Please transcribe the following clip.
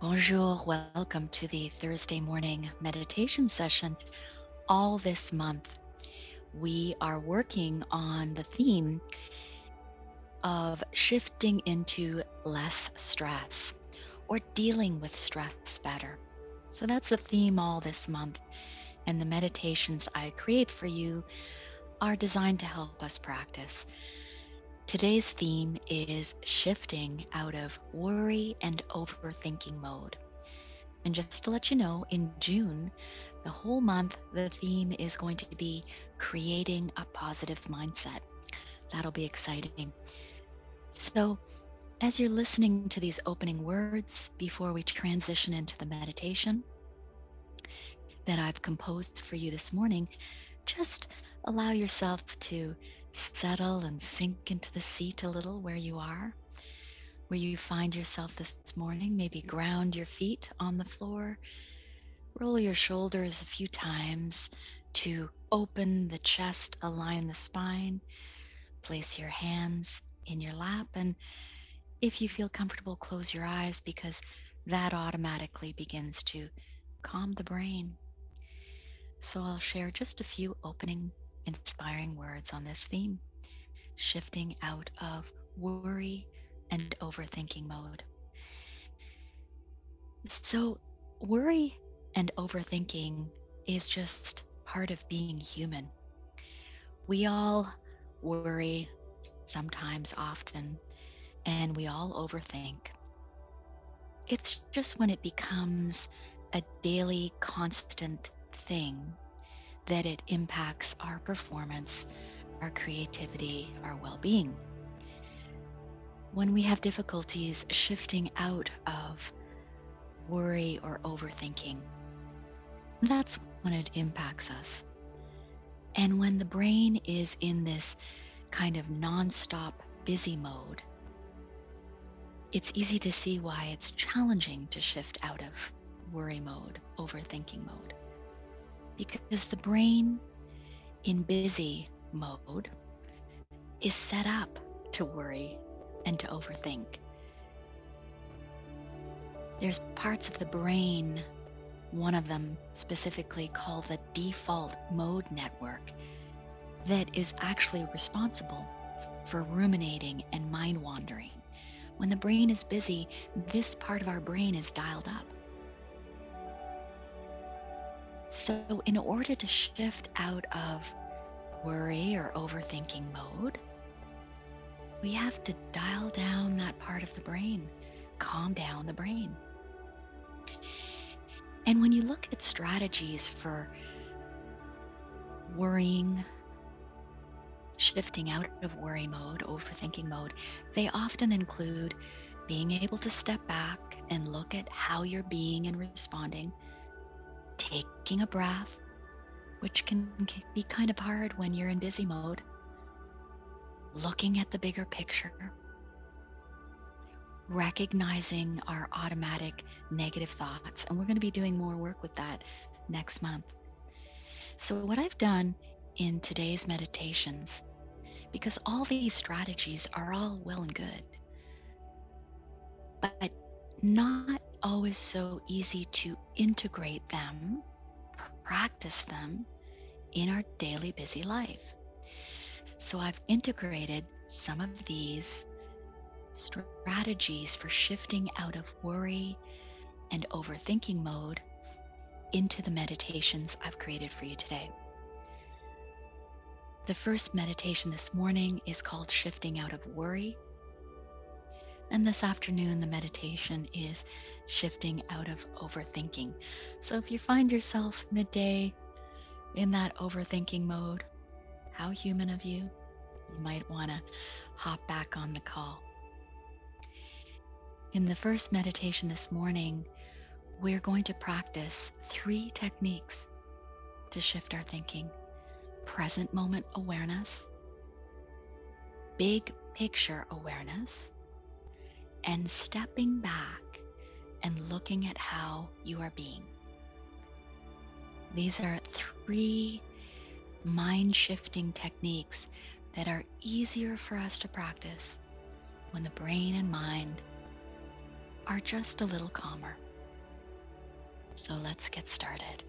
Bonjour, welcome to the Thursday morning meditation session. All this month, we are working on the theme of shifting into less stress or dealing with stress better. So that's the theme all this month. And the meditations I create for you are designed to help us practice. Today's theme is shifting out of worry and overthinking mode. And just to let you know, in June, the whole month, the theme is going to be creating a positive mindset. That'll be exciting. So, as you're listening to these opening words before we transition into the meditation that I've composed for you this morning, just allow yourself to settle and sink into the seat a little where you are, where you find yourself this morning. Maybe ground your feet on the floor, roll your shoulders a few times to open the chest, align the spine, place your hands in your lap, and if you feel comfortable, close your eyes because that automatically begins to calm the brain. So I'll share just a few opening inspiring words on this theme shifting out of worry and overthinking mode. So, worry and overthinking is just part of being human. We all worry sometimes, often, and we all overthink. It's just when it becomes a daily, constant thing that it impacts our performance, our creativity, our well being. When we have difficulties shifting out of worry or overthinking, that's when it impacts us. And when the brain is in this kind of nonstop busy mode, it's easy to see why it's challenging to shift out of worry mode, overthinking mode because the brain in busy mode is set up to worry and to overthink. There's parts of the brain, one of them specifically called the default mode network, that is actually responsible for ruminating and mind wandering. When the brain is busy, this part of our brain is dialed up. So, in order to shift out of worry or overthinking mode, we have to dial down that part of the brain, calm down the brain. And when you look at strategies for worrying, shifting out of worry mode, overthinking mode, they often include being able to step back and look at how you're being and responding taking a breath, which can be kind of hard when you're in busy mode, looking at the bigger picture, recognizing our automatic negative thoughts. And we're going to be doing more work with that next month. So, what I've done in today's meditations, because all these strategies are all well and good, but not always so easy to integrate them, practice them in our daily busy life. So I've integrated some of these strategies for shifting out of worry and overthinking mode into the meditations I've created for you today. The first meditation this morning is called Shifting Out of Worry. And this afternoon, the meditation is shifting out of overthinking. So if you find yourself midday in that overthinking mode, how human of you, you might want to hop back on the call. In the first meditation this morning, we're going to practice three techniques to shift our thinking present moment awareness, big picture awareness, and stepping back and looking at how you are being. These are three mind shifting techniques that are easier for us to practice when the brain and mind are just a little calmer. So let's get started.